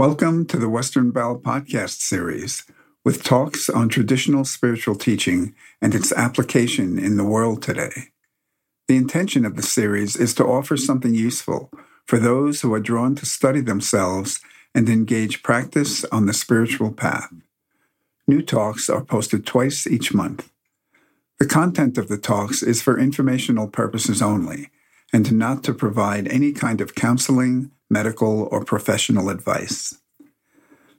Welcome to the Western Baul podcast series with talks on traditional spiritual teaching and its application in the world today. The intention of the series is to offer something useful for those who are drawn to study themselves and engage practice on the spiritual path. New talks are posted twice each month. The content of the talks is for informational purposes only and not to provide any kind of counseling, medical, or professional advice.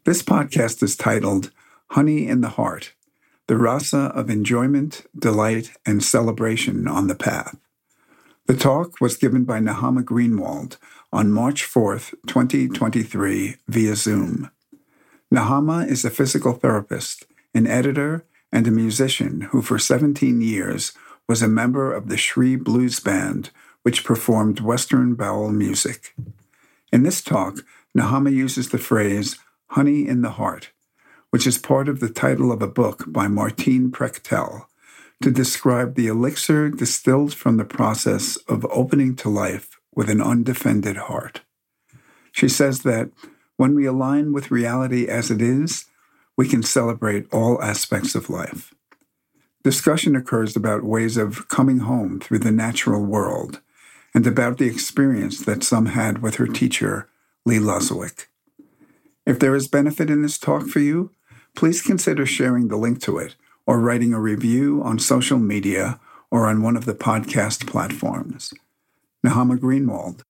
This podcast is titled Honey in the Heart The Rasa of Enjoyment, Delight, and Celebration on the Path. The talk was given by Nachama Greenwald on March 4th, 2023, via Zoom. Nachama is a physical therapist, an editor, and a musician who, for 17 years, was a member of the Shri Blues Band, which performed Western Baul music. In this talk, Nachama uses the phrase honey in the heart, which is part of the title of a book by Martin Prechtel, to describe the elixir distilled from the process of opening to life with an undefended heart. She says that when we align with reality as it is, we can celebrate all aspects of life. Discussion occurs about ways of coming home through the natural world and about the experience that some had with her teacher, Lee Lozowick. If there is benefit in this talk for you, please consider sharing the link to it or writing a review on social media or on one of the podcast platforms. Nachama Greenwald.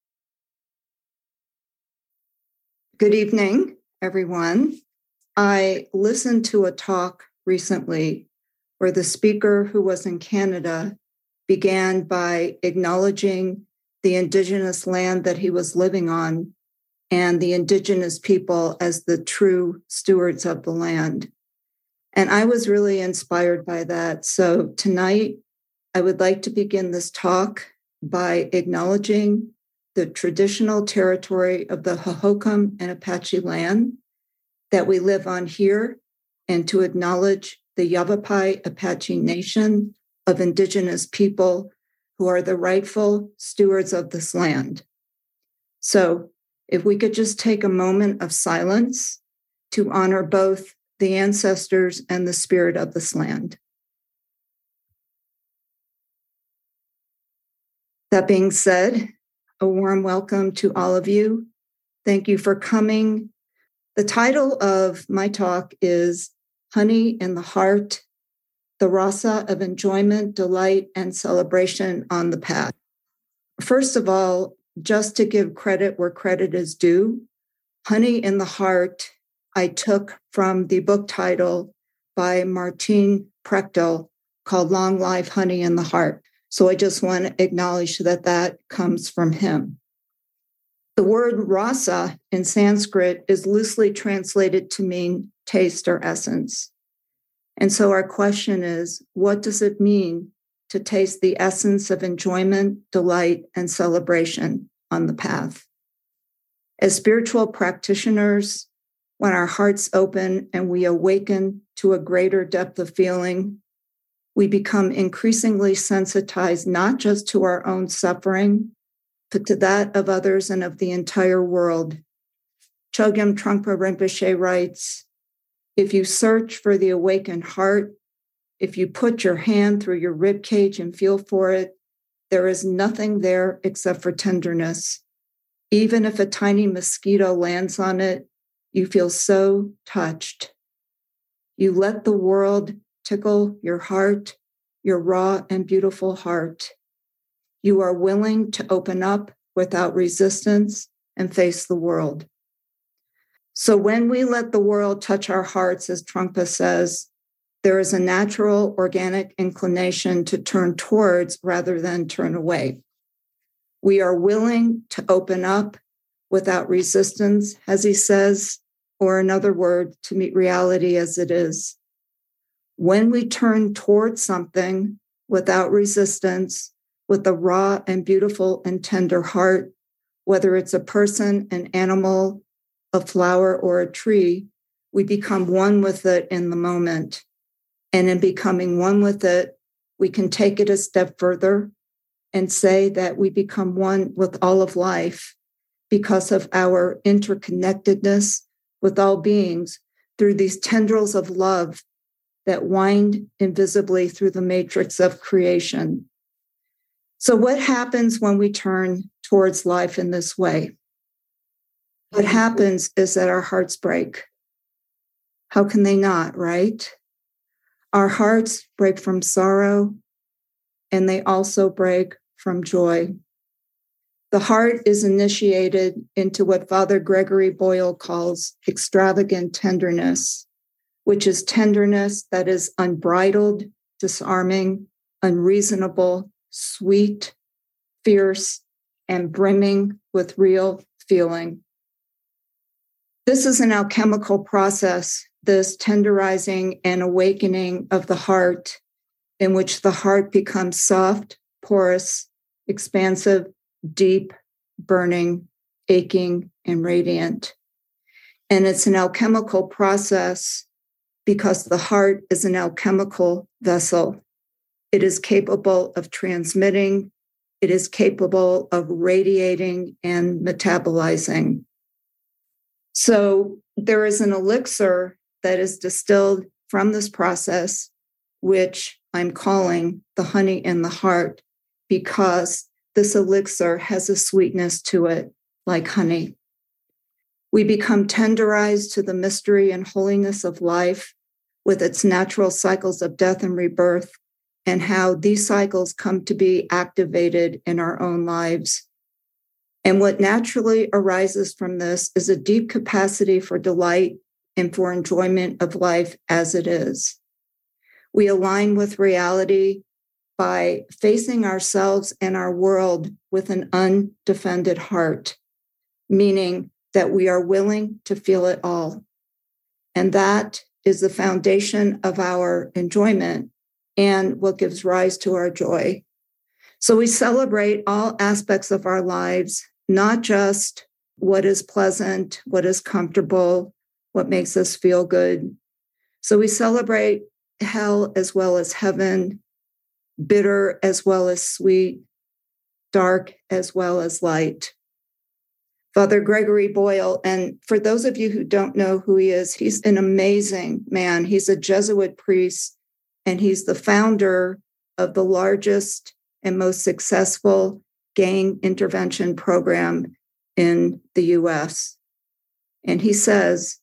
Good evening, everyone. I listened to a talk recently where the speaker, who was in Canada, began by acknowledging the indigenous land that he was living on and the indigenous people as the true stewards of the land. And I was really inspired by that. So tonight, I would like to begin this talk by acknowledging the traditional territory of the Hohokam and Apache land that we live on here, and to acknowledge the Yavapai Apache Nation of Indigenous people who are the rightful stewards of this land. So, if we could just take a moment of silence to honor both the ancestors and the spirit of this land. That being said, a warm welcome to all of you. Thank you for coming. The title of my talk is Honey in the Heart the rasa of enjoyment, delight, and celebration on the path. First of all, just to give credit where credit is due, Honey in the Heart, I took from the book title by Martin Prechtel called Long Life Honey in the Heart. So I just want to acknowledge that that comes from him. The word rasa in Sanskrit is loosely translated to mean taste or essence. And so our question is what does it mean to taste the essence of enjoyment, delight, and celebration on the path? As spiritual practitioners, when our hearts open and we awaken to a greater depth of feeling, we become increasingly sensitized not just to our own suffering, but to that of others and of the entire world. Chogyam Trungpa Rinpoche writes if you search for the awakened heart, if you put your hand through your rib cage and feel for it, there is nothing there except for tenderness. Even if a tiny mosquito lands on it, you feel so touched. You let the world tickle your heart, your raw and beautiful heart. You are willing to open up without resistance and face the world. So when we let the world touch our hearts, as Trungpa says, there is a natural organic inclination to turn towards rather than turn away. We are willing to open up without resistance, as he says, or another word, to meet reality as it is. When we turn towards something without resistance, with a raw and beautiful and tender heart, whether it's a person, an animal, a flower or a tree, we become one with it in the moment. And in becoming one with it, we can take it a step further and say that we become one with all of life because of our interconnectedness with all beings through these tendrils of love that wind invisibly through the matrix of creation. So, what happens when we turn towards life in this way? What mm-hmm. happens is that our hearts break. How can they not, right? Our hearts break from sorrow and they also break from joy. The heart is initiated into what Father Gregory Boyle calls extravagant tenderness, which is tenderness that is unbridled, disarming, unreasonable, sweet, fierce, and brimming with real feeling. This is an alchemical process, this tenderizing and awakening of the heart, in which the heart becomes soft, porous, expansive, deep, burning, aching, and radiant. And it's an alchemical process because the heart is an alchemical vessel. It is capable of transmitting, it is capable of radiating and metabolizing. So there is an elixir that is distilled from this process, which I'm calling the honey in the heart, because this elixir has a sweetness to it, like honey. We become tenderized to the mystery and holiness of life with its natural cycles of death and rebirth, and how these cycles come to be activated in our own lives. And what naturally arises from this is a deep capacity for delight and for enjoyment of life as it is. We align with reality by facing ourselves and our world with an undefended heart, meaning that we are willing to feel it all. And that is the foundation of our enjoyment and what gives rise to our joy. So we celebrate all aspects of our lives, not just what is pleasant, what is comfortable, what makes us feel good. So we celebrate hell as well as heaven, bitter as well as sweet, dark as well as light. Father Gregory Boyle. And for those of you who don't know who he is, he's an amazing man. He's a Jesuit priest and he's the founder of the largest and most successful gang intervention program in the US. And he says,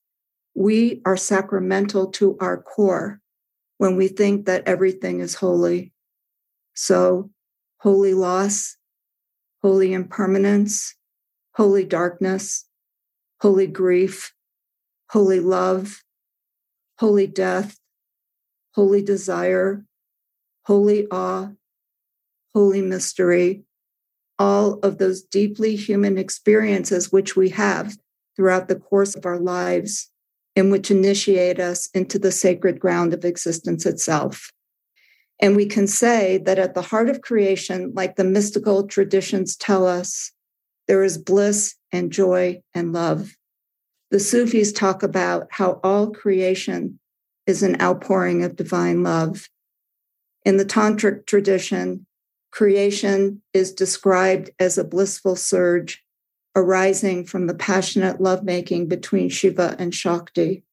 We are sacramental to our core when we think that everything is holy. So, holy loss, holy impermanence, holy darkness, holy grief, holy love, holy death, holy desire, holy awe, holy mystery, all of those deeply human experiences which we have throughout the course of our lives and which initiate us into the sacred ground of existence itself. And we can say that at the heart of creation, like the mystical traditions tell us, there is bliss and joy and love. The Sufis talk about how all creation is an outpouring of divine love. In the Tantric tradition, creation is described as a blissful surge arising from the passionate lovemaking between Shiva and Shakti.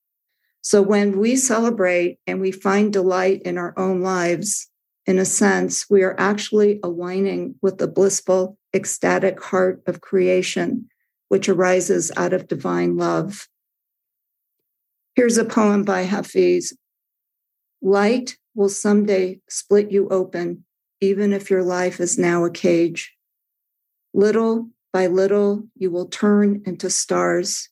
So when we celebrate and we find delight in our own lives, in a sense, we are actually aligning with the blissful, ecstatic heart of creation, which arises out of divine love. Here's a poem by Hafiz Light will someday split you open, even if your life is now a cage. Little by little, you will turn into stars.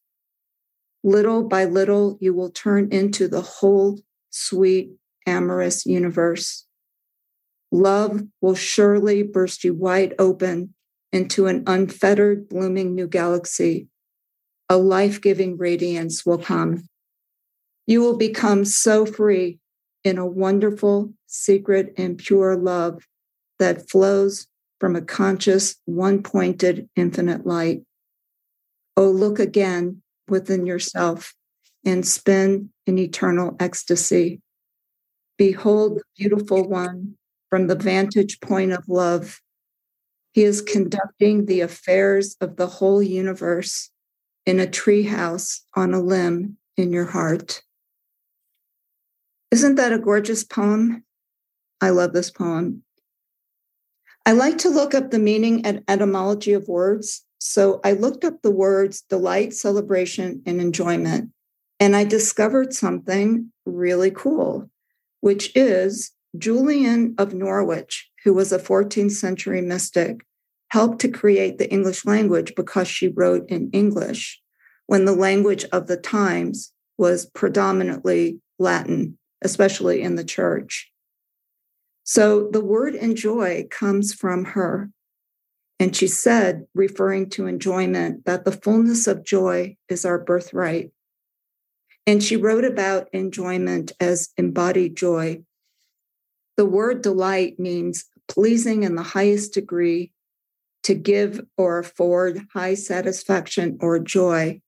Little by little, you will turn into the whole sweet, amorous universe. Love will surely burst you wide open into an unfettered, blooming new galaxy. A life giving radiance will come. You will become so free in a wonderful, secret, and pure love that flows from a conscious, one pointed, infinite light. Oh, look again within yourself and spin in eternal ecstasy. Behold the beautiful one from the vantage point of love. He is conducting the affairs of the whole universe in a treehouse on a limb in your heart. Isn't that a gorgeous poem? I love this poem. I like to look up the meaning and etymology of words. So I looked up the words delight, celebration, and enjoyment. And I discovered something really cool, which is Julian of Norwich, who was a 14th century mystic, helped to create the English language because she wrote in English when the language of the times was predominantly Latin, especially in the church. So the word enjoy comes from her. And she said, referring to enjoyment, that the fullness of joy is our birthright. And she wrote about enjoyment as embodied joy. The word delight means pleasing in the highest degree, to give or afford high satisfaction or joy,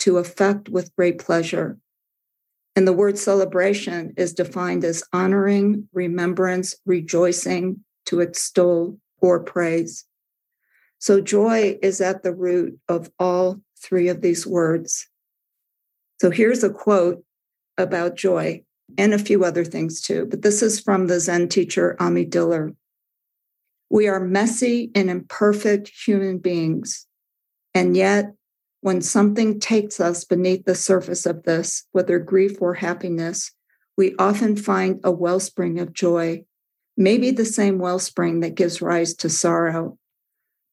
to affect with great pleasure. And the word celebration is defined as honoring, remembrance, rejoicing, to extol or praise. So joy is at the root of all three of these words. So here's a quote about joy and a few other things too, but this is from the Zen teacher Ami Diller. We are messy and imperfect human beings, and yet when something takes us beneath the surface of this, whether grief or happiness, we often find a wellspring of joy, maybe the same wellspring that gives rise to sorrow.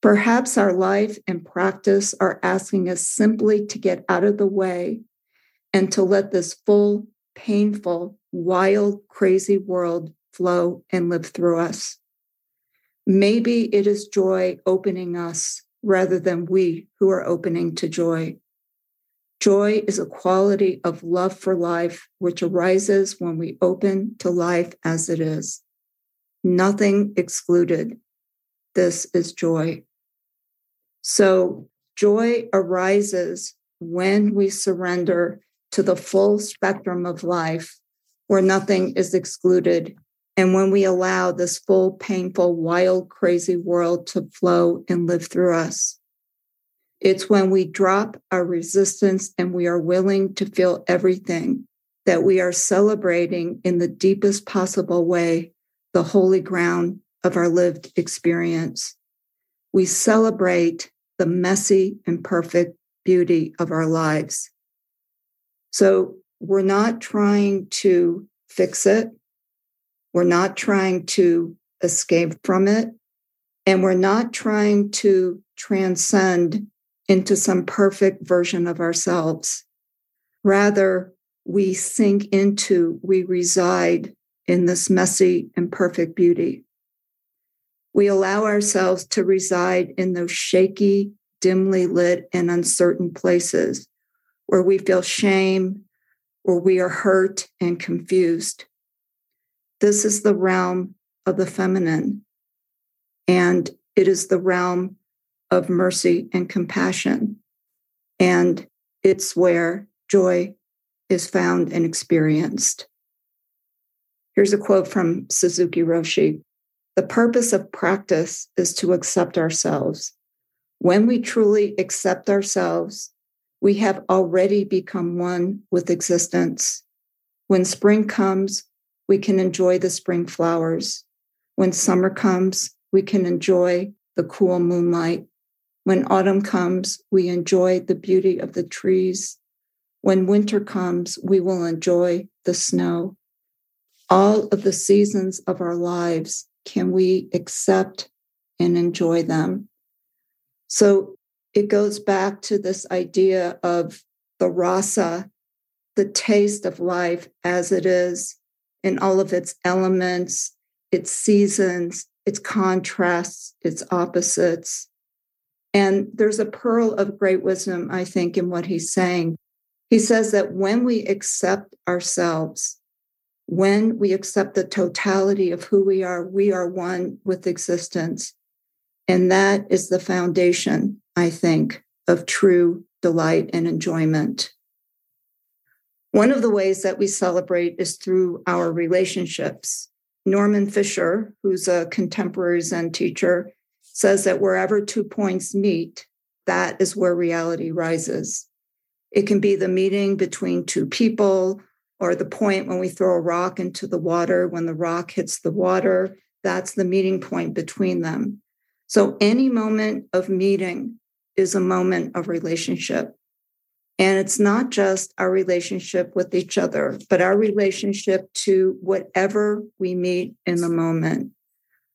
Perhaps our life and practice are asking us simply to get out of the way and to let this full, painful, wild, crazy world flow and live through us. Maybe it is joy opening us rather than we who are opening to joy. Joy is a quality of love for life, which arises when we open to life as it is. Nothing excluded. This is joy. So, joy arises when we surrender to the full spectrum of life, where nothing is excluded and when we allow this full, painful, wild, crazy world to flow and live through us, it's when we drop our resistance and we are willing to feel everything that we are celebrating in the deepest possible way the holy ground of our lived experience. We celebrate the messy and perfect beauty of our lives. So we're not trying to fix it. We're not trying to escape from it. And we're not trying to transcend into some perfect version of ourselves. Rather, we sink into, we reside in this messy and perfect beauty. We allow ourselves to reside in those shaky, dimly lit, and uncertain places where we feel shame, where we are hurt and confused. This is the realm of the feminine, and it is the realm of mercy and compassion. And it's where joy is found and experienced. Here's a quote from Suzuki Roshi The purpose of practice is to accept ourselves. When we truly accept ourselves, we have already become one with existence. When spring comes, we can enjoy the spring flowers. When summer comes, we can enjoy the cool moonlight. When autumn comes, we enjoy the beauty of the trees. When winter comes, we will enjoy the snow. All of the seasons of our lives, can we accept and enjoy them? So it goes back to this idea of the rasa, the taste of life as it is, in all of its elements, its seasons, its contrasts, its opposites. And there's a pearl of great wisdom, I think, in what he's saying. He says that when we accept ourselves, when we accept the totality of who we are, we are one with existence. And that is the foundation, I think, of true delight and enjoyment. One of the ways that we celebrate is through our relationships. Norman Fischer, who's a contemporary Zen teacher, says that wherever two points meet, that is where reality rises. It can be the meeting between two people or the point when we throw a rock into the water, when the rock hits the water, that's the meeting point between them. So any moment of meeting is a moment of relationship. And it's not just our relationship with each other, but our relationship to whatever we meet in the moment.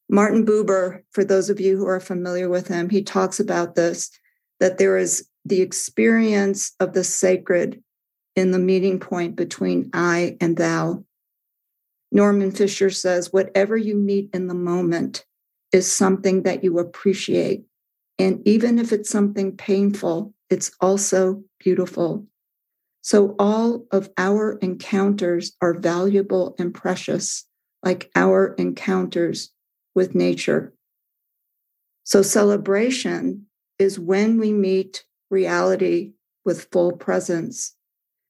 Martin Buber, for those of you who are familiar with him, he talks about this that there is the experience of the sacred in the meeting point between I and thou. Norman Fischer says, whatever you meet in the moment is something that you appreciate. And even if it's something painful, it's also beautiful. So all of our encounters are valuable and precious, like our encounters with nature. So celebration is when we meet reality with full presence,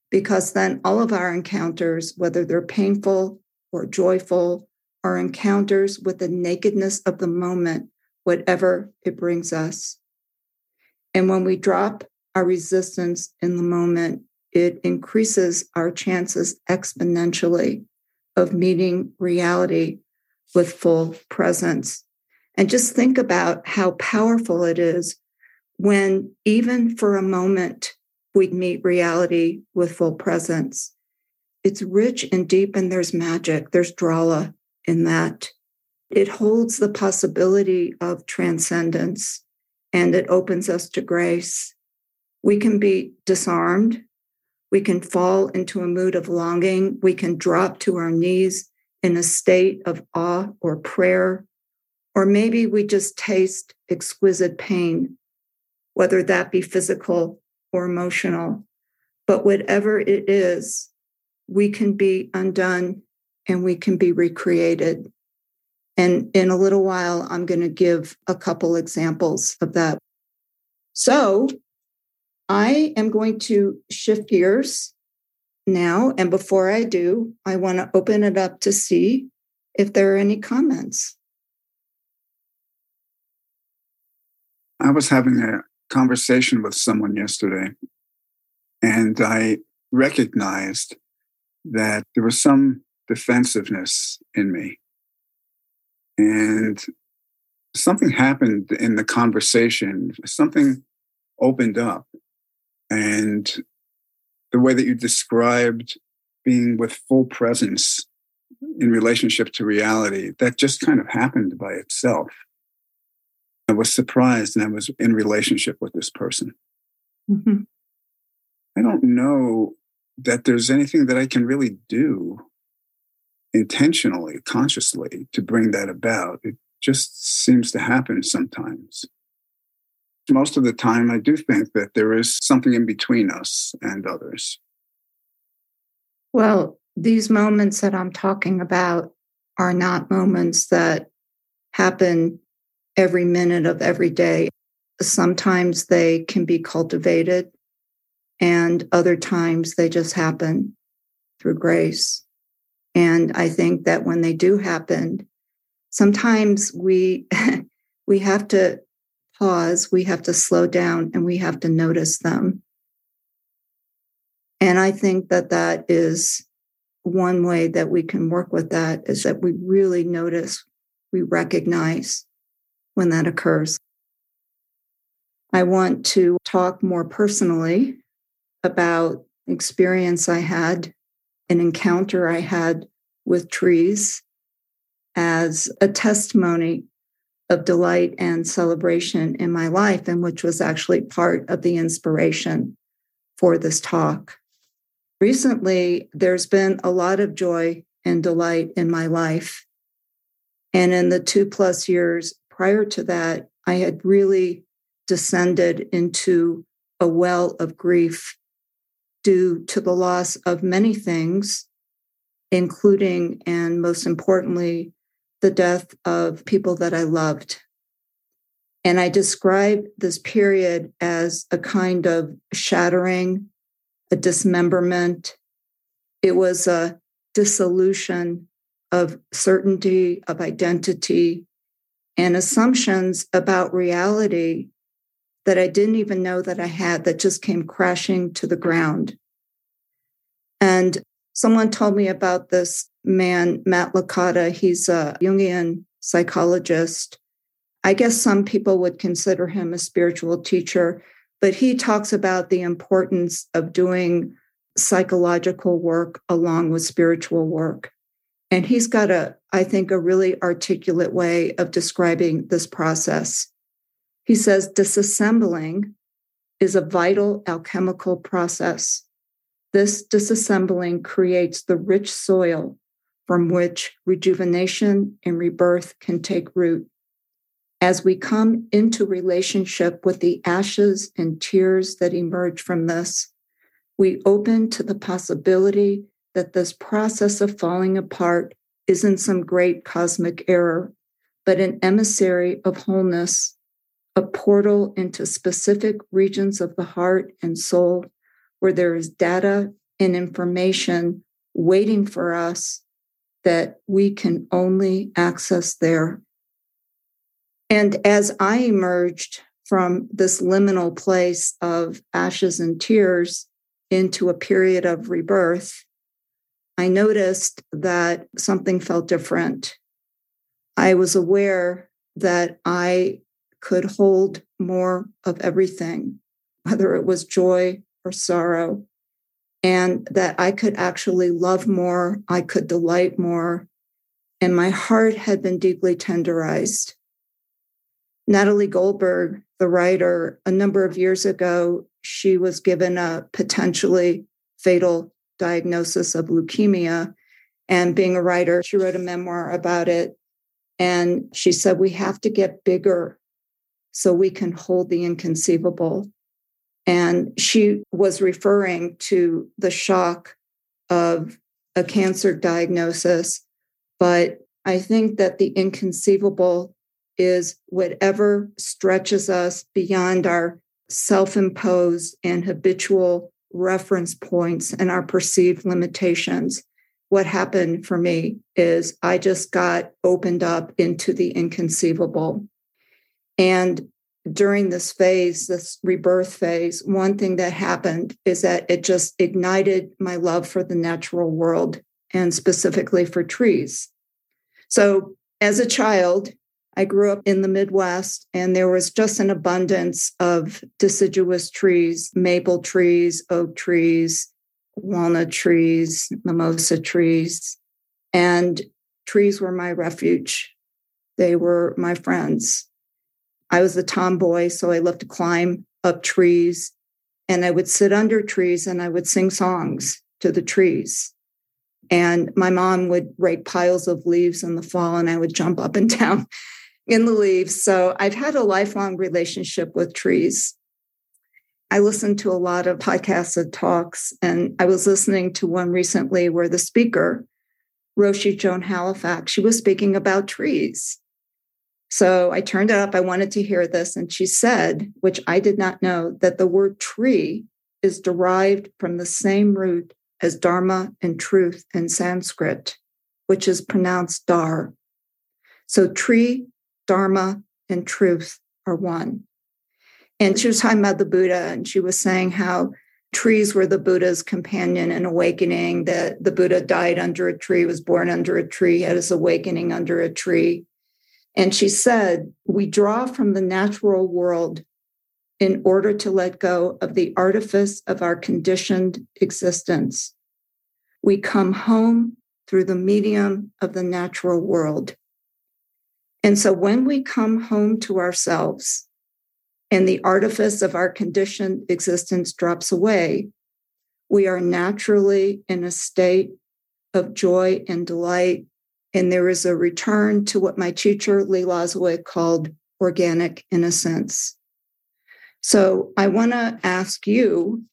because then all of our encounters, whether they're painful or joyful, are encounters with the nakedness of the moment, whatever it brings us. And when we drop our resistance in the moment, it increases our chances exponentially of meeting reality with full presence. And just think about how powerful it is when, even for a moment, we meet reality with full presence. It's rich and deep, and there's magic, there's drala in that. It holds the possibility of transcendence and it opens us to grace. We can be disarmed. We can fall into a mood of longing. We can drop to our knees in a state of awe or prayer. Or maybe we just taste exquisite pain, whether that be physical or emotional. But whatever it is, we can be undone and we can be recreated. And in a little while, I'm going to give a couple examples of that. So I am going to shift gears now. And before I do, I want to open it up to see if there are any comments. I was having a conversation with someone yesterday, and I recognized that there was some defensiveness in me. And something happened in the conversation, something opened up. And the way that you described being with full presence in relationship to reality, that just kind of happened by itself. I was surprised and I was in relationship with this person. Mm-hmm. I don't know that there's anything that I can really do intentionally, consciously to bring that about. It just seems to happen sometimes. Most of the time, I do think that there is something in between us and others. Well, these moments that I'm talking about are not moments that happen every minute of every day. Sometimes they can be cultivated, and other times they just happen through grace. And I think that when they do happen, sometimes we we have to pause, we have to slow down and we have to notice them. And I think that that is one way that we can work with that is that we really notice, we recognize when that occurs. I want to talk more personally about experience I had an encounter I had with trees as a testimony of delight and celebration in my life, and which was actually part of the inspiration for this talk. Recently, there's been a lot of joy and delight in my life. And in the two plus years prior to that, I had really descended into a well of grief due to the loss of many things, including and most importantly, the death of people that I loved. And I describe this period as a kind of shattering, a dismemberment. It was a dissolution of certainty, of identity, and assumptions about reality that I didn't even know that I had that just came crashing to the ground. And someone told me about this man, Matt Licata. He's a Jungian psychologist. I guess some people would consider him a spiritual teacher, but he talks about the importance of doing psychological work along with spiritual work. And he's got a, I think, a really articulate way of describing this process. He says disassembling is a vital alchemical process. This disassembling creates the rich soil from which rejuvenation and rebirth can take root. As we come into relationship with the ashes and tears that emerge from this, we open to the possibility that this process of falling apart isn't some great cosmic error, but an emissary of wholeness a portal into specific regions of the heart and soul where there is data and information waiting for us that we can only access there. And as I emerged from this liminal place of ashes and tears into a period of rebirth, I noticed that something felt different. I was aware that I could hold more of everything, whether it was joy or sorrow, and that I could actually love more, I could delight more, and my heart had been deeply tenderized. Natalie Goldberg, the writer, a number of years ago, she was given a potentially fatal diagnosis of leukemia. And being a writer, she wrote a memoir about it. And she said, We have to get bigger so we can hold the inconceivable. And she was referring to the shock of a cancer diagnosis. But I think that the inconceivable is whatever stretches us beyond our self imposed and habitual reference points and our perceived limitations. What happened for me is I just got opened up into the inconceivable. And during this phase, this rebirth phase, one thing that happened is that it just ignited my love for the natural world and specifically for trees. So, as a child, I grew up in the Midwest and there was just an abundance of deciduous trees, maple trees, oak trees, walnut trees, mimosa trees. And trees were my refuge. They were my friends. I was a tomboy, so I loved to climb up trees and I would sit under trees and I would sing songs to the trees. And my mom would rake piles of leaves in the fall and I would jump up and down in the leaves. So I've had a lifelong relationship with trees. I listened to a lot of podcasts and talks, and I was listening to one recently where the speaker, Roshi Joan Halifax, she was speaking about trees. So I turned it up. I wanted to hear this. And she said, which I did not know, that the word tree is derived from the same root as dharma and truth in Sanskrit, which is pronounced dar. So tree, dharma, and truth are one. And she was talking about the Buddha, and she was saying how trees were the Buddha's companion in awakening, that the Buddha died under a tree, was born under a tree, had his awakening under a tree. And she said, We draw from the natural world in order to let go of the artifice of our conditioned existence. We come home through the medium of the natural world. And so when we come home to ourselves and the artifice of our conditioned existence drops away, we are naturally in a state of joy and delight and there is a return to what my teacher, Lee Lozowick, called organic innocence. So I want to ask you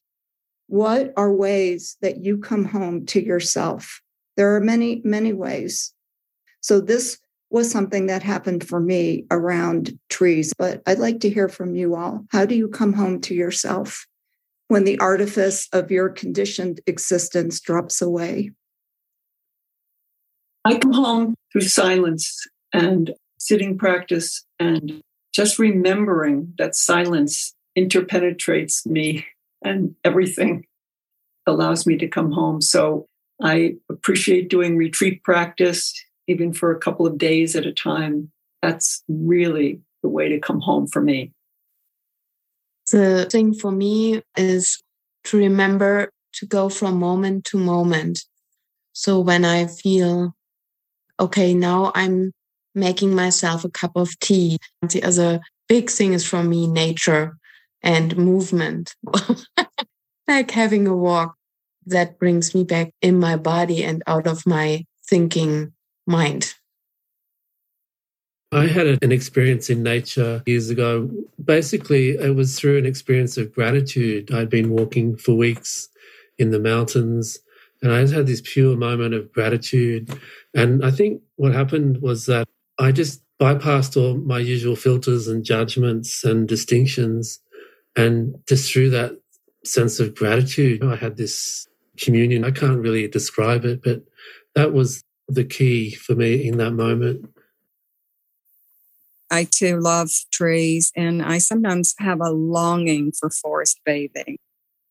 what are ways that you come home to yourself? There are many, many ways. So this was something that happened for me around trees, but I'd like to hear from you all. How do you come home to yourself when the artifice of your conditioned existence drops away? I come home through silence and sitting practice and just remembering that silence interpenetrates me and everything allows me to come home. So I appreciate doing retreat practice, even for a couple of days at a time. That's really the way to come home for me. The thing for me is to remember to go from moment to moment. So when I feel, okay, now I'm making myself a cup of tea. The other big thing is for me nature and movement, like having a walk that brings me back in my body and out of my thinking mind. I had an experience in nature years ago. Basically, it was through an experience of gratitude. I'd been walking for weeks in the mountains and I just had this pure moment of gratitude. And I think what happened was that I just bypassed all my usual filters and judgments and distinctions. And just through that sense of gratitude, I had this communion. I can't really describe it, but that was the key for me in that moment. I too love trees, and I sometimes have a longing for forest bathing.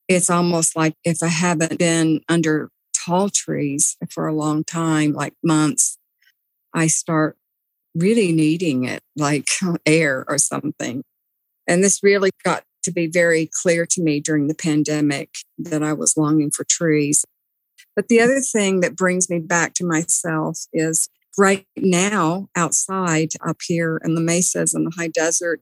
It's almost like if I haven't been under tall trees for a long time, like months, I start really needing it, like air or something. And this really got to be very clear to me during the pandemic that I was longing for trees. But the other thing that brings me back to myself is right now outside up here in the mesas and the high desert,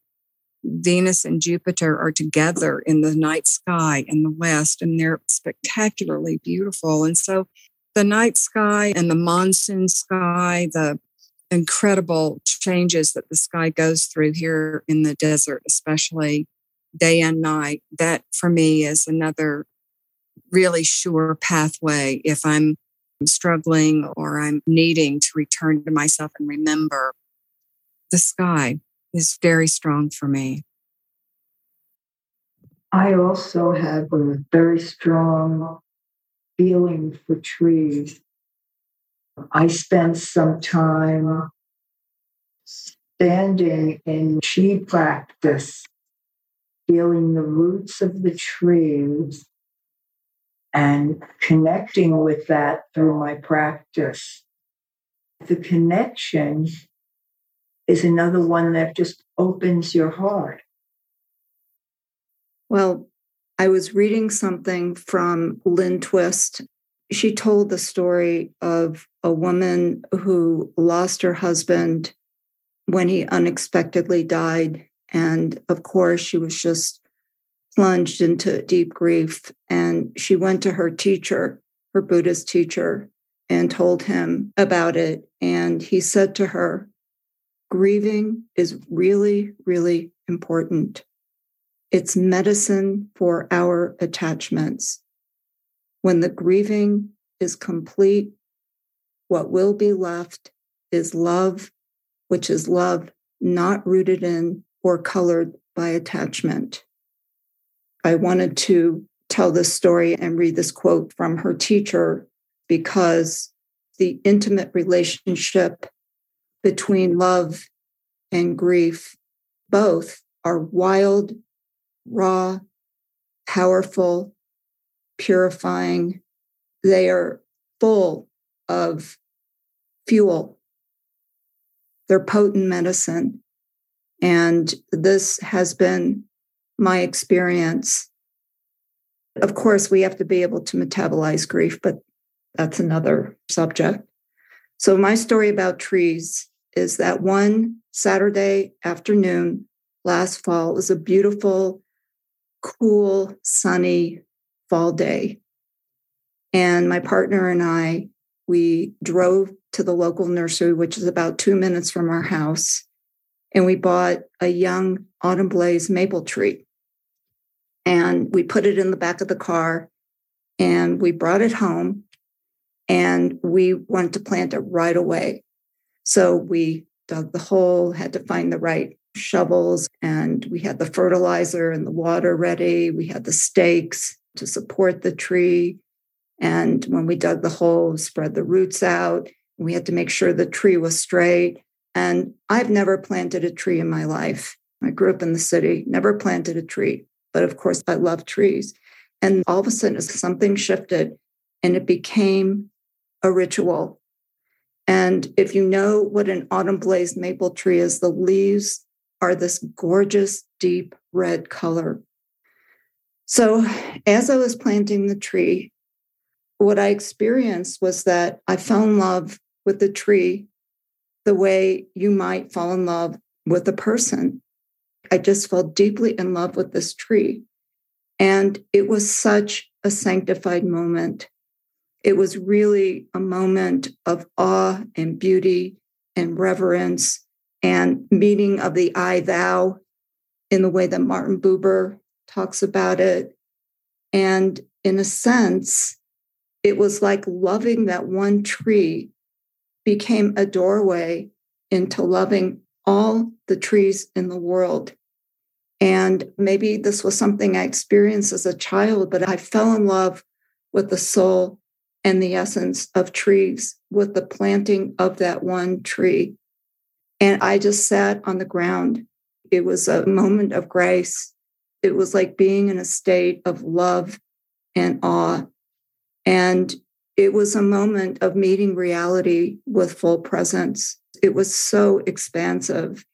Venus and Jupiter are together in the night sky in the west, and they're spectacularly beautiful. And so the night sky and the monsoon sky, the incredible changes that the sky goes through here in the desert, especially day and night, that for me is another really sure pathway if I'm struggling or I'm needing to return to myself and remember the sky is very strong for me. I also have a very strong feeling for trees. I spent some time standing in chi practice, feeling the roots of the trees and connecting with that through my practice. The connection is another one that just opens your heart. Well, I was reading something from Lynn Twist. She told the story of a woman who lost her husband when he unexpectedly died. And of course, she was just plunged into deep grief. And she went to her teacher, her Buddhist teacher, and told him about it. And he said to her, Grieving is really, really important. It's medicine for our attachments. When the grieving is complete, what will be left is love, which is love not rooted in or colored by attachment. I wanted to tell this story and read this quote from her teacher because the intimate relationship between love and grief both are wild, raw, powerful, purifying. They are full of fuel. They're potent medicine. And this has been my experience. Of course, we have to be able to metabolize grief, but that's another subject. So, my story about trees is that one Saturday afternoon last fall was a beautiful, cool, sunny fall day. And my partner and I, we drove to the local nursery, which is about two minutes from our house, and we bought a young autumn blaze maple tree and we put it in the back of the car and we brought it home and we wanted to plant it right away. So we dug the hole, had to find the right shovels, and we had the fertilizer and the water ready. We had the stakes to support the tree. And when we dug the hole, spread the roots out. We had to make sure the tree was straight. And I've never planted a tree in my life. I grew up in the city, never planted a tree, but of course, I love trees. And all of a sudden, something shifted and it became a ritual. And if you know what an autumn blaze maple tree is, the leaves are this gorgeous, deep red color. So, as I was planting the tree, what I experienced was that I fell in love with the tree the way you might fall in love with a person. I just fell deeply in love with this tree. And it was such a sanctified moment. It was really a moment of awe and beauty and reverence and meeting of the I thou in the way that Martin Buber talks about it. And in a sense, it was like loving that one tree became a doorway into loving all the trees in the world. And maybe this was something I experienced as a child, but I fell in love with the soul and the essence of trees, with the planting of that one tree. And I just sat on the ground. It was a moment of grace. It was like being in a state of love and awe. And it was a moment of meeting reality with full presence. It was so expansive.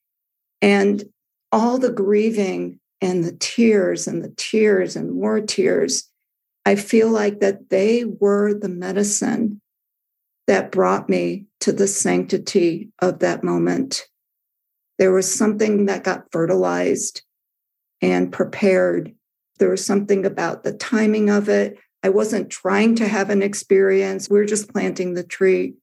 And all the grieving and the tears and the tears and more tears, I feel like that they were the medicine that brought me to the sanctity of that moment. There was something that got fertilized and prepared. There was something about the timing of it. I wasn't trying to have an experience. We are just planting the tree.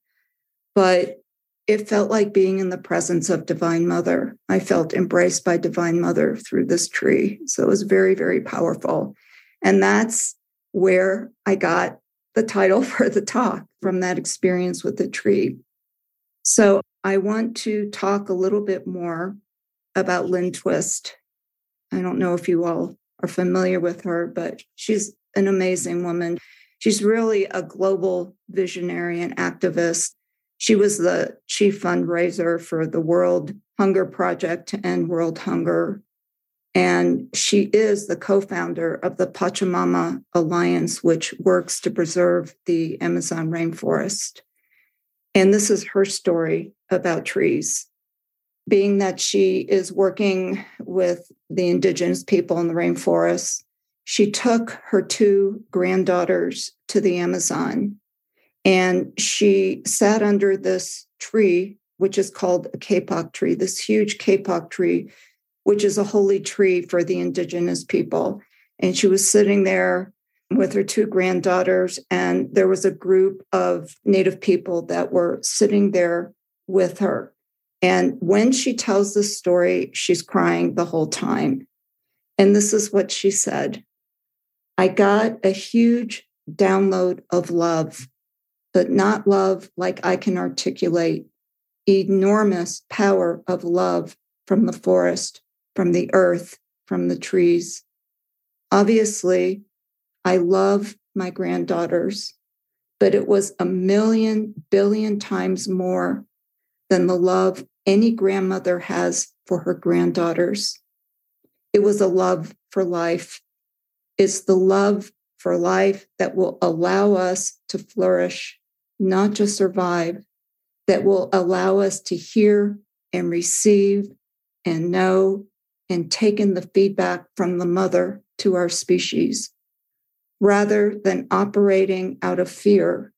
But it felt like being in the presence of Divine Mother. I felt embraced by Divine Mother through this tree. So it was very, very powerful. And that's where I got the title for the talk from that experience with the tree. So I want to talk a little bit more about Lynn Twist. I don't know if you all are familiar with her, but she's an amazing woman. She's really a global visionary and activist. She was the chief fundraiser for the World Hunger Project to end world hunger. And she is the co founder of the Pachamama Alliance, which works to preserve the Amazon rainforest. And this is her story about trees. Being that she is working with the indigenous people in the rainforest, she took her two granddaughters to the Amazon and she sat under this tree, which is called a kapok tree, this huge kapok tree, which is a holy tree for the indigenous people. And she was sitting there with her two granddaughters, and there was a group of Native people that were sitting there with her. And when she tells the story, she's crying the whole time. And this is what she said I got a huge download of love, but not love like I can articulate. Enormous power of love from the forest, from the earth, from the trees. Obviously, I love my granddaughters, but it was a million billion times more than the love any grandmother has for her granddaughters. It was a love for life. It's the love for life that will allow us to flourish, not just survive, that will allow us to hear and receive and know and taken the feedback from the mother to our species rather than operating out of fear,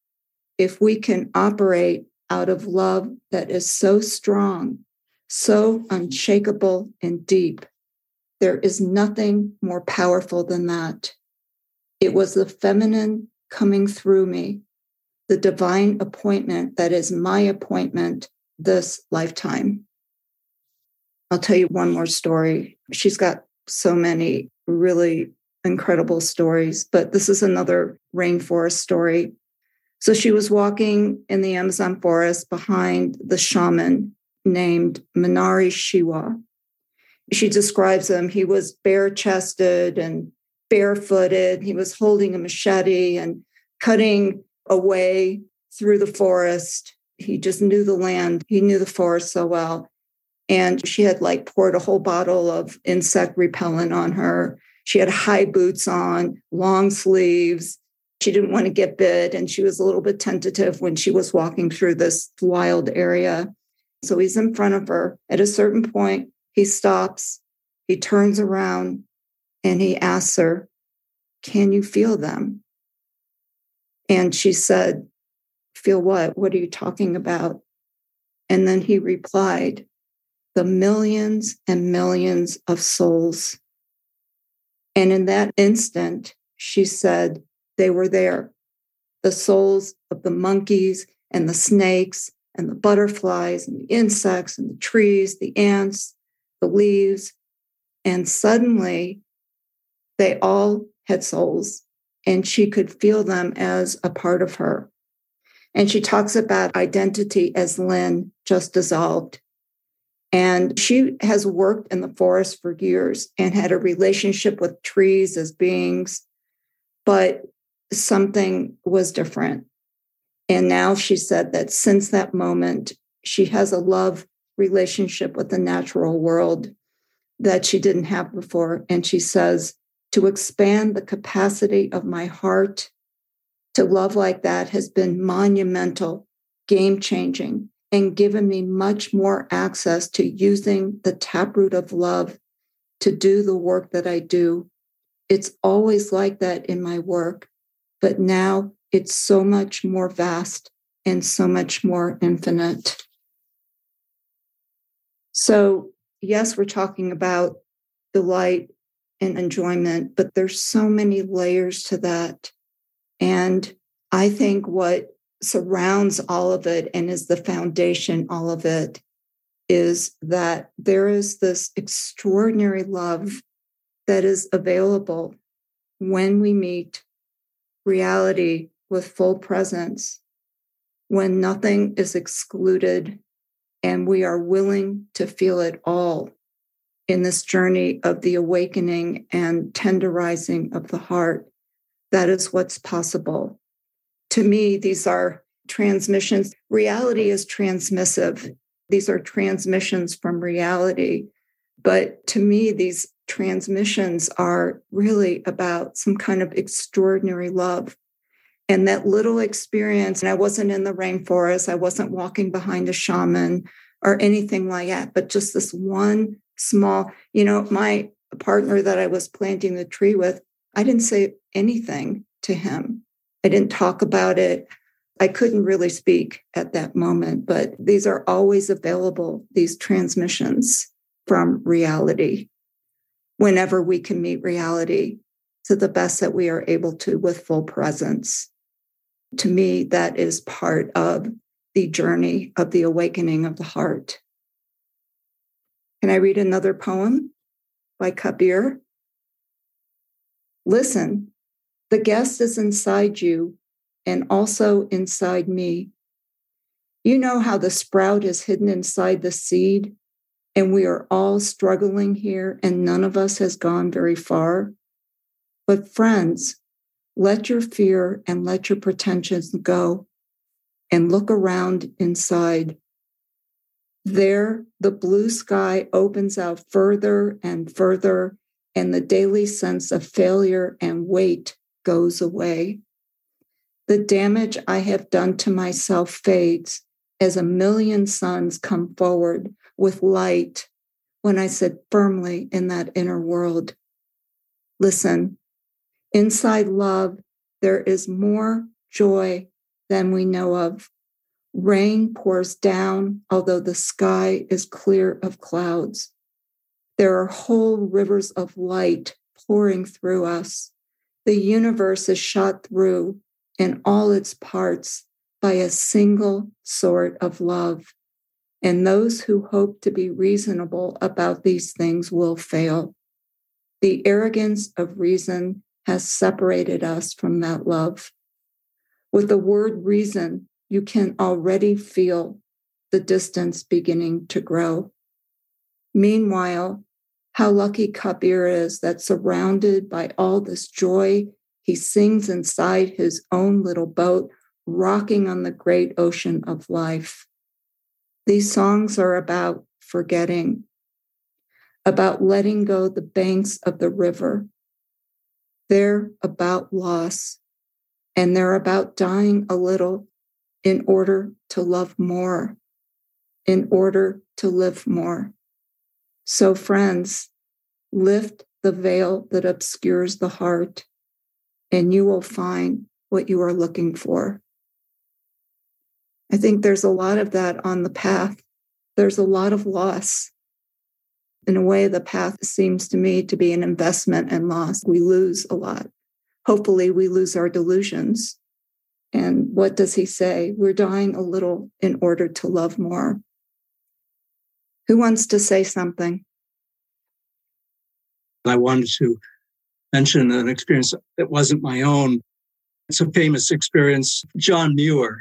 if we can operate out of love that is so strong, so unshakable and deep, there is nothing more powerful than that. It was the feminine coming through me, the divine appointment that is my appointment this lifetime. I'll tell you one more story. She's got so many really incredible stories, but this is another rainforest story. So she was walking in the Amazon forest behind the shaman named Manari Ushigua. She describes him. He was bare chested and barefooted. He was holding a machete and cutting a way through the forest. He just knew the land, he knew the forest so well. And she had like poured a whole bottle of insect repellent on her. She had high boots on, long sleeves. She didn't want to get bit. And she was a little bit tentative when she was walking through this wild area. So he's in front of her. At a certain point, he stops, he turns around, and he asks her, Can you feel them? And she said, Feel what? What are you talking about? And then he replied, The millions and millions of souls. And in that instant, she said, They were there. The souls of the monkeys and the snakes and the butterflies and the insects and the trees, the ants, the leaves. And suddenly they all had souls and she could feel them as a part of her. And she talks about identity as Lynn just dissolved. And she has worked in the forest for years and had a relationship with trees as beings, but something was different. And now she said that since that moment, she has a love relationship with the natural world that she didn't have before. And she says, to expand the capacity of my heart to love like that has been monumental, game changing, and given me much more access to using the taproot of love to do the work that I do. It's always like that in my work, but now it's so much more vast and so much more infinite. So, yes, we're talking about delight and enjoyment, but there's so many layers to that. And I think what surrounds all of it and is the foundation all of it is that there is this extraordinary love that is available when we meet reality with full presence, when nothing is excluded and we are willing to feel it all in this journey of the awakening and tenderizing of the heart. That is what's possible. To me, these are transmissions. Reality is transmissive. These are transmissions from reality. But to me, these transmissions are really about some kind of extraordinary love and that little experience, and I wasn't in the rainforest, I wasn't walking behind a shaman or anything like that, but just this one small, you know, my partner that I was planting the tree with, I didn't say anything to him. I didn't talk about it. I couldn't really speak at that moment, but these are always available, these transmissions from reality, whenever we can meet reality to the best that we are able to with full presence to me, that is part of the journey of the awakening of the heart. Can I read another poem by Kabir? Listen, the guest is inside you and also inside me. You know how the sprout is hidden inside the seed, and we are all struggling here, and none of us has gone very far. But, friends, let your fear and let your pretensions go and look around inside. There, the blue sky opens out further and further, and the daily sense of failure and weight goes away. The damage I have done to myself fades as a million suns come forward with light when I sit firmly in that inner world. Listen, Inside love, there is more joy than we know of. Rain pours down, although the sky is clear of clouds. There are whole rivers of light pouring through us. The universe is shot through in all its parts by a single sort of love. And those who hope to be reasonable about these things will fail. The arrogance of reason has separated us from that love. With the word reason, you can already feel the distance beginning to grow. Meanwhile, how lucky Kabir is that surrounded by all this joy, he sings inside his own little boat, rocking on the great ocean of life. These songs are about forgetting, about letting go the banks of the river. They're about loss, and they're about dying a little in order to love more, in order to live more. So, friends, lift the veil that obscures the heart, and you will find what you are looking for. I think there's a lot of that on the path. There's a lot of loss. In a way, the path seems to me to be an investment and loss. We lose a lot. Hopefully, we lose our delusions. And what does he say? We're dying a little in order to love more. Who wants to say something? I wanted to mention an experience that wasn't my own. It's a famous experience. John Muir,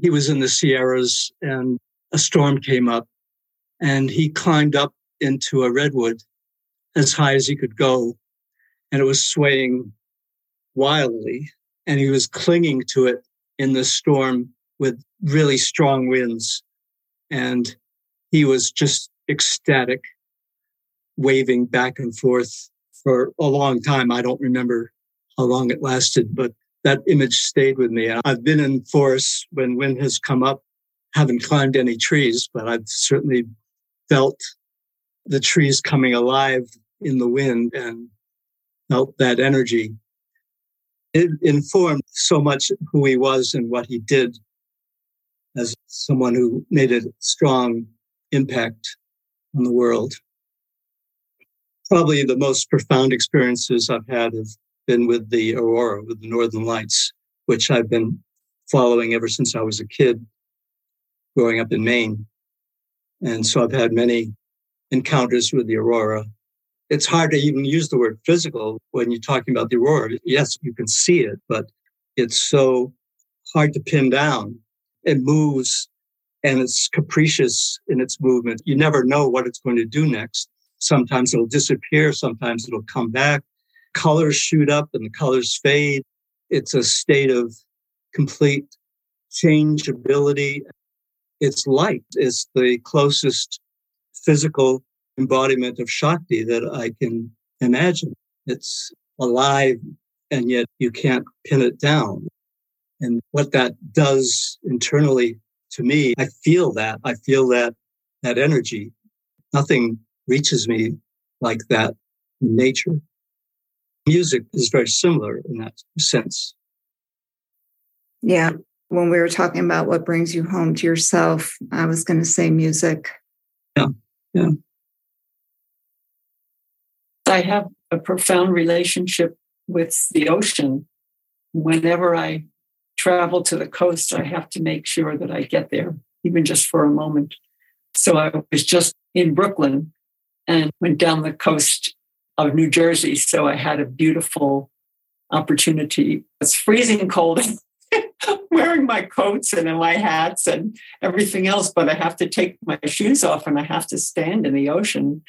he was in the Sierras and a storm came up and he climbed up into a redwood as high as he could go. And it was swaying wildly and he was clinging to it in the storm with really strong winds. And he was just ecstatic, waving back and forth for a long time. I don't remember how long it lasted, but that image stayed with me. I've been in forests when wind has come up, haven't climbed any trees, but I've certainly felt the trees coming alive in the wind and felt that energy. It informed so much who he was and what he did as someone who made a strong impact on the world. Probably the most profound experiences I've had have been with the aurora, with the northern lights, which I've been following ever since I was a kid growing up in Maine. And so I've had many encounters with the aurora. It's hard to even use the word physical when you're talking about the aurora. Yes, you can see it, but it's so hard to pin down. It moves and it's capricious in its movement. You never know what it's going to do next. Sometimes it'll disappear, sometimes it'll come back. Colors shoot up and the colors fade. It's a state of complete changeability. It's light. It's the closest physical embodiment of Shakti that I can imagine. It's alive and yet you can't pin it down. And what that does internally to me, I feel that. I feel that, that energy. Nothing reaches me like that in nature. Music is very similar in that sense. Yeah. When we were talking about what brings you home to yourself, I was going to say music. Yeah. Yeah. I have a profound relationship with the ocean. Whenever I travel to the coast, I have to make sure that I get there, even just for a moment. So I was just in Brooklyn and went down the coast of New Jersey. So I had a beautiful opportunity. It's freezing cold, wearing my coats and my hats and everything else, but I have to take my shoes off and I have to stand in the ocean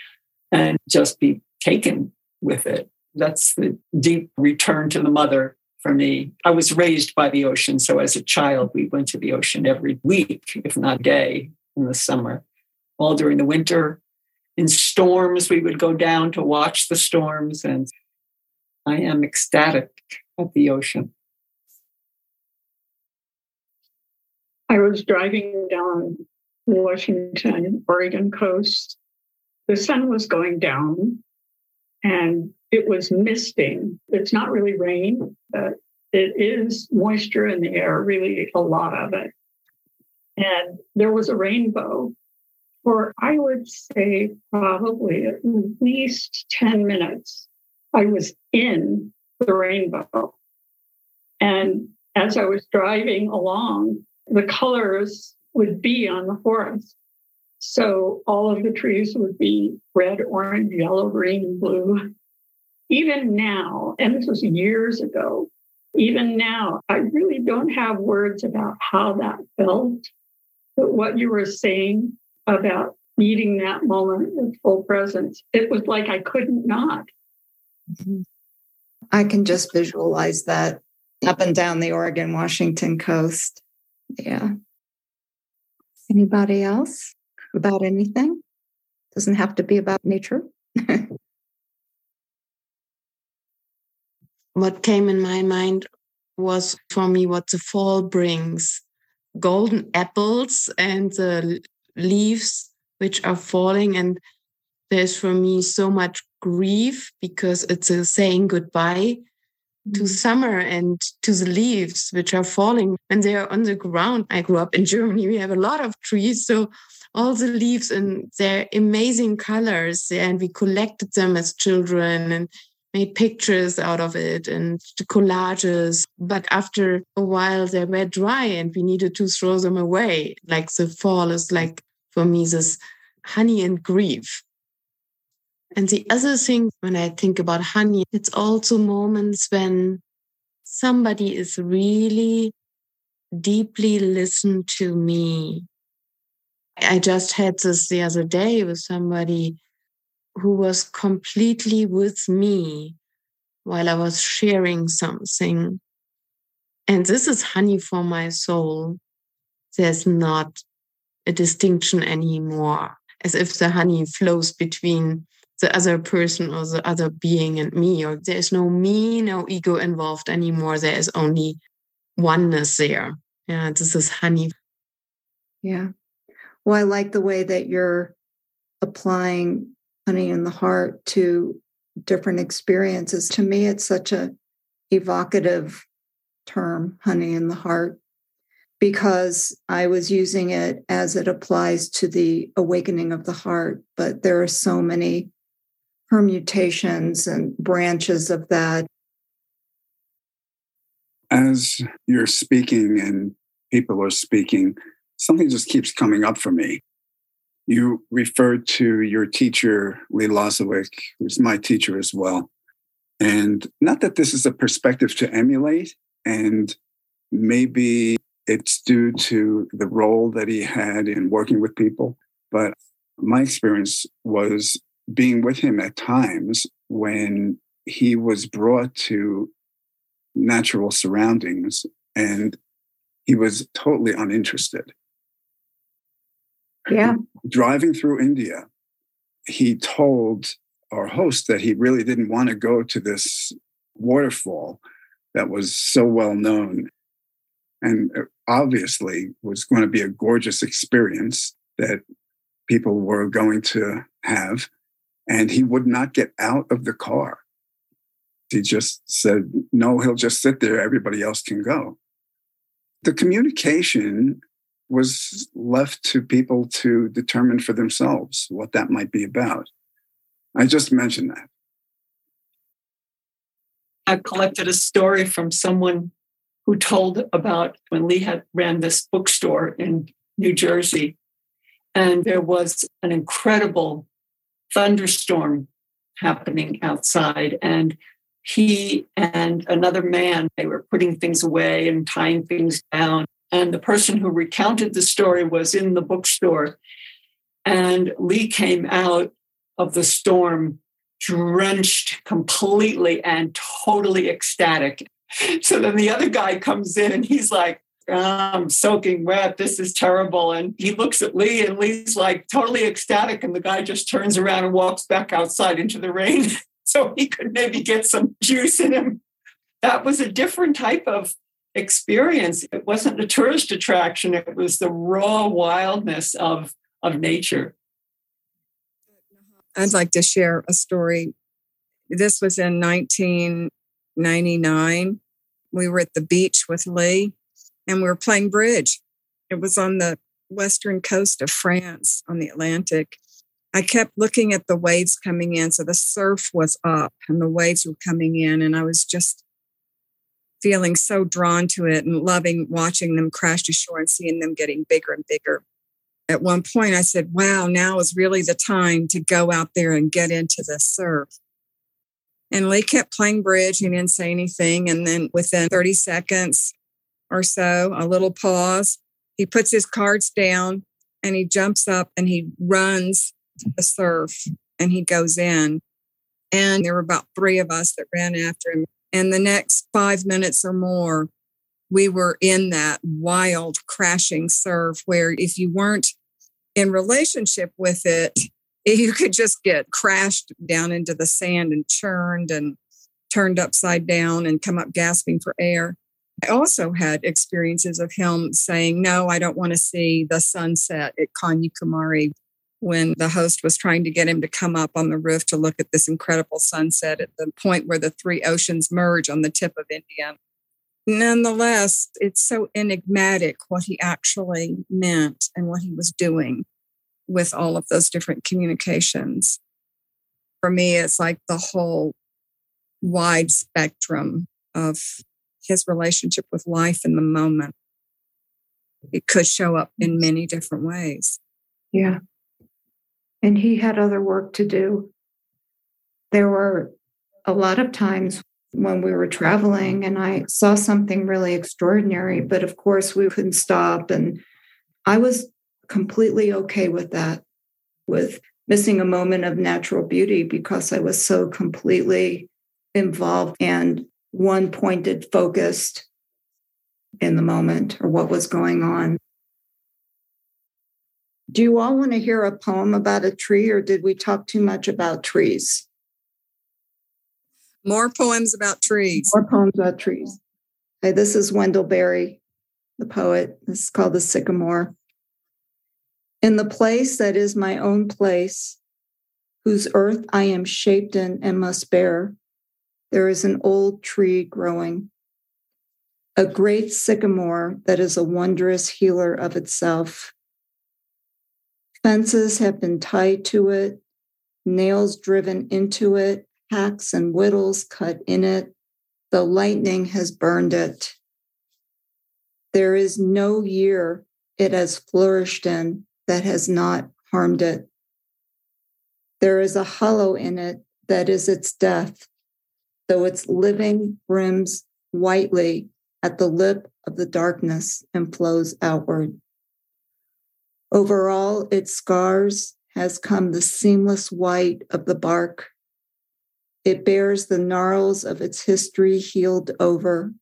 and just be taken with it. That's the deep return to the mother for me. I was raised by the ocean. So as a child, we went to the ocean every week, if not day, in the summer. All during the winter, in storms, we would go down to watch the storms. And I am ecstatic at the ocean. I was driving down the Washington, Oregon coast. The sun was going down and it was misting. It's not really rain, but it is moisture in the air, really a lot of it. And there was a rainbow for, I would say, probably at least 10 minutes. I was in the rainbow. And as I was driving along, the colors would be on the forest. So all of the trees would be red, orange, yellow, green, blue. Even now, and this was years ago, even now, I really don't have words about how that felt. But what you were saying about meeting that moment with full presence, it was like I couldn't not. Mm-hmm. I can just visualize that up and down the Oregon Washington coast. Yeah. Anybody else? about anything? Doesn't have to be about nature. what came in my mind was for me what the fall brings golden apples and the leaves which are falling and there's for me so much grief because it's a saying goodbye to mm-hmm. summer and to the leaves which are falling when they are on the ground. I grew up in Germany. We have a lot of trees. So all the leaves and their amazing colors and we collected them as children and made pictures out of it and collages. But after a while, they were dry and we needed to throw them away. Like the fall is like for me this honey and grief. And the other thing, when I think about honey, it's also moments when somebody is really deeply listened to me. I just had this the other day with somebody who was completely with me while I was sharing something. And this is honey for my soul. There's not a distinction anymore, as if the honey flows between the other person or the other being and me, or there's no me, no ego involved anymore. There is only oneness there. Yeah, this is honey. Yeah. Well, I like the way that you're applying honey in the heart to different experiences. To me, it's such a evocative term, honey in the heart, because I was using it as it applies to the awakening of the heart. But there are so many permutations and branches of that. As you're speaking and people are speaking, something just keeps coming up for me. You referred to your teacher, Lee Lozowick, who's my teacher as well. And not that this is a perspective to emulate, and maybe it's due to the role that he had in working with people, but my experience was being with him at times when he was brought to natural surroundings and he was totally uninterested. Yeah. Driving through India, he told our host that he really didn't want to go to this waterfall that was so well known and uh, obviously was going to be a gorgeous experience that people were going to have and he would not get out of the car. He just said, no, he'll just sit there. Everybody else can go. The communication was left to people to determine for themselves what that might be about. I just mentioned that. I collected a story from someone who told about when Lee had ran this bookstore in New Jersey. And there was an incredible thunderstorm happening outside. And he and another man, they were putting things away and tying things down. And the person who recounted the story was in the bookstore. And Lee came out of the storm drenched completely and totally ecstatic. So then the other guy comes in and he's like, I'm soaking wet. This is terrible. And he looks at Lee, and Lee's like totally ecstatic. And the guy just turns around and walks back outside into the rain so he could maybe get some juice in him. That was a different type of experience. It wasn't a tourist attraction, it was the raw wildness of, of nature. I'd like to share a story. This was in 1999. We were at the beach with Lee and we were playing bridge. It was on the western coast of France on the Atlantic. I kept looking at the waves coming in. So the surf was up and the waves were coming in. And I was just feeling so drawn to it and loving watching them crash to shore and seeing them getting bigger and bigger. At one point, I said, Wow, now is really the time to go out there and get into the surf. And Lee kept playing bridge. He didn't say anything. And then within 30 seconds, or so, a little pause. He puts his cards down and he jumps up and he runs the surf and he goes in. And there were about three of us that ran after him. And the next five minutes or more, we were in that wild crashing surf where if you weren't in relationship with it, you could just get crashed down into the sand and churned and turned upside down and come up gasping for air. I also had experiences of him saying, No, I don't want to see the sunset at Kanyakumari when the host was trying to get him to come up on the roof to look at this incredible sunset at the point where the three oceans merge on the tip of India. Nonetheless, it's so enigmatic what he actually meant and what he was doing with all of those different communications. For me, it's like the whole wide spectrum of his relationship with life in the moment. It could show up in many different ways. Yeah. And he had other work to do. There were a lot of times when we were traveling and I saw something really extraordinary, but of course we couldn't stop. And I was completely okay with that, with missing a moment of natural beauty because I was so completely involved and one pointed, focused in the moment or what was going on. Do you all want to hear a poem about a tree, or did we talk too much about trees? More poems about trees. More poems about trees. Okay, this is Wendell Berry, the poet. This is called The Sycamore. In the place that is my own place, whose earth I am shaped in and must bear, there is an old tree growing, a great sycamore that is a wondrous healer of itself. Fences have been tied to it, nails driven into it, hacks and whittles cut in it. The lightning has burned it. There is no year it has flourished in that has not harmed it. There is a hollow in it that is its death, though its living brims whitely at the lip of the darkness and flows outward. Over all its scars has come the seamless white of the bark. It bears the gnarls of its history healed over.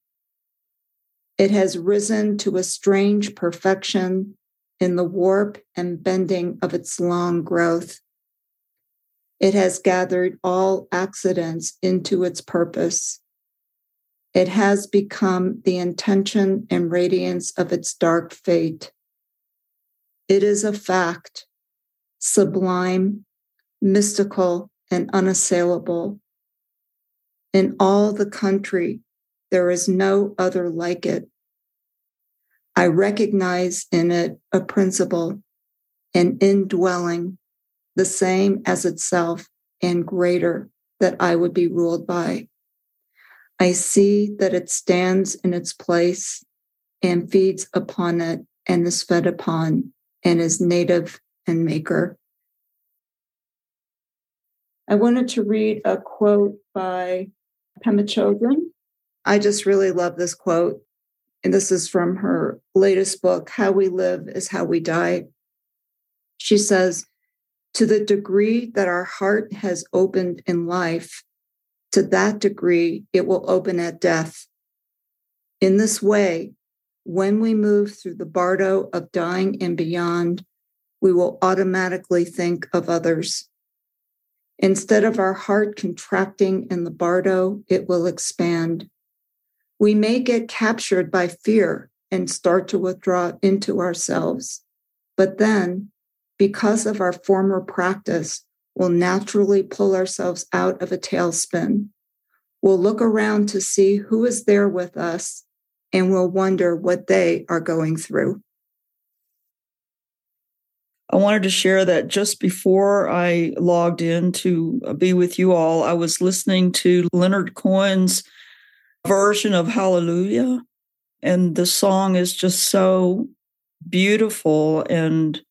It has risen to a strange perfection in the warp and bending of its long growth. It has gathered all accidents into its purpose. It has become the intention and radiance of its dark fate. It is a fact, sublime, mystical, and unassailable. In all the country, there is no other like it. I recognize in it a principle, an indwelling, the same as itself and greater that I would be ruled by. I see that it stands in its place and feeds upon it and is fed upon and is native and maker. I wanted to read a quote by Pema Chodron. I just really love this quote and this is from her latest book, How We Live is How We Die. She says, To the degree that our heart has opened in life, to that degree it will open at death. In this way, when we move through the bardo of dying and beyond, we will automatically think of others. Instead of our heart contracting in the bardo, it will expand we may get captured by fear and start to withdraw into ourselves. But then, because of our former practice, we'll naturally pull ourselves out of a tailspin. We'll look around to see who is there with us and we'll wonder what they are going through. I wanted to share that just before I logged in to be with you all, I was listening to Leonard Cohen's version of Hallelujah. And the song is just so beautiful and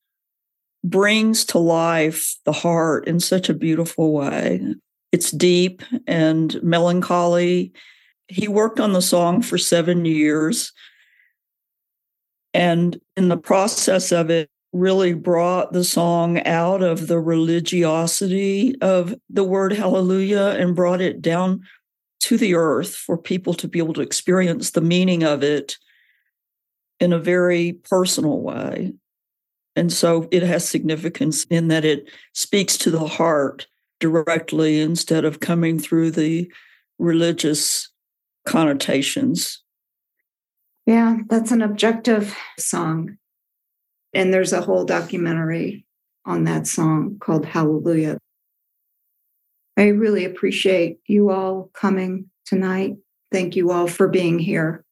brings to life the heart in such a beautiful way. It's deep and melancholy. He worked on the song for seven years. And in the process of it, really brought the song out of the religiosity of the word hallelujah and brought it down to the earth for people to be able to experience the meaning of it in a very personal way. And so it has significance in that it speaks to the heart directly instead of coming through the religious connotations. Yeah, that's an objective song. And there's a whole documentary on that song called Hallelujah. I really appreciate you all coming tonight. Thank you all for being here.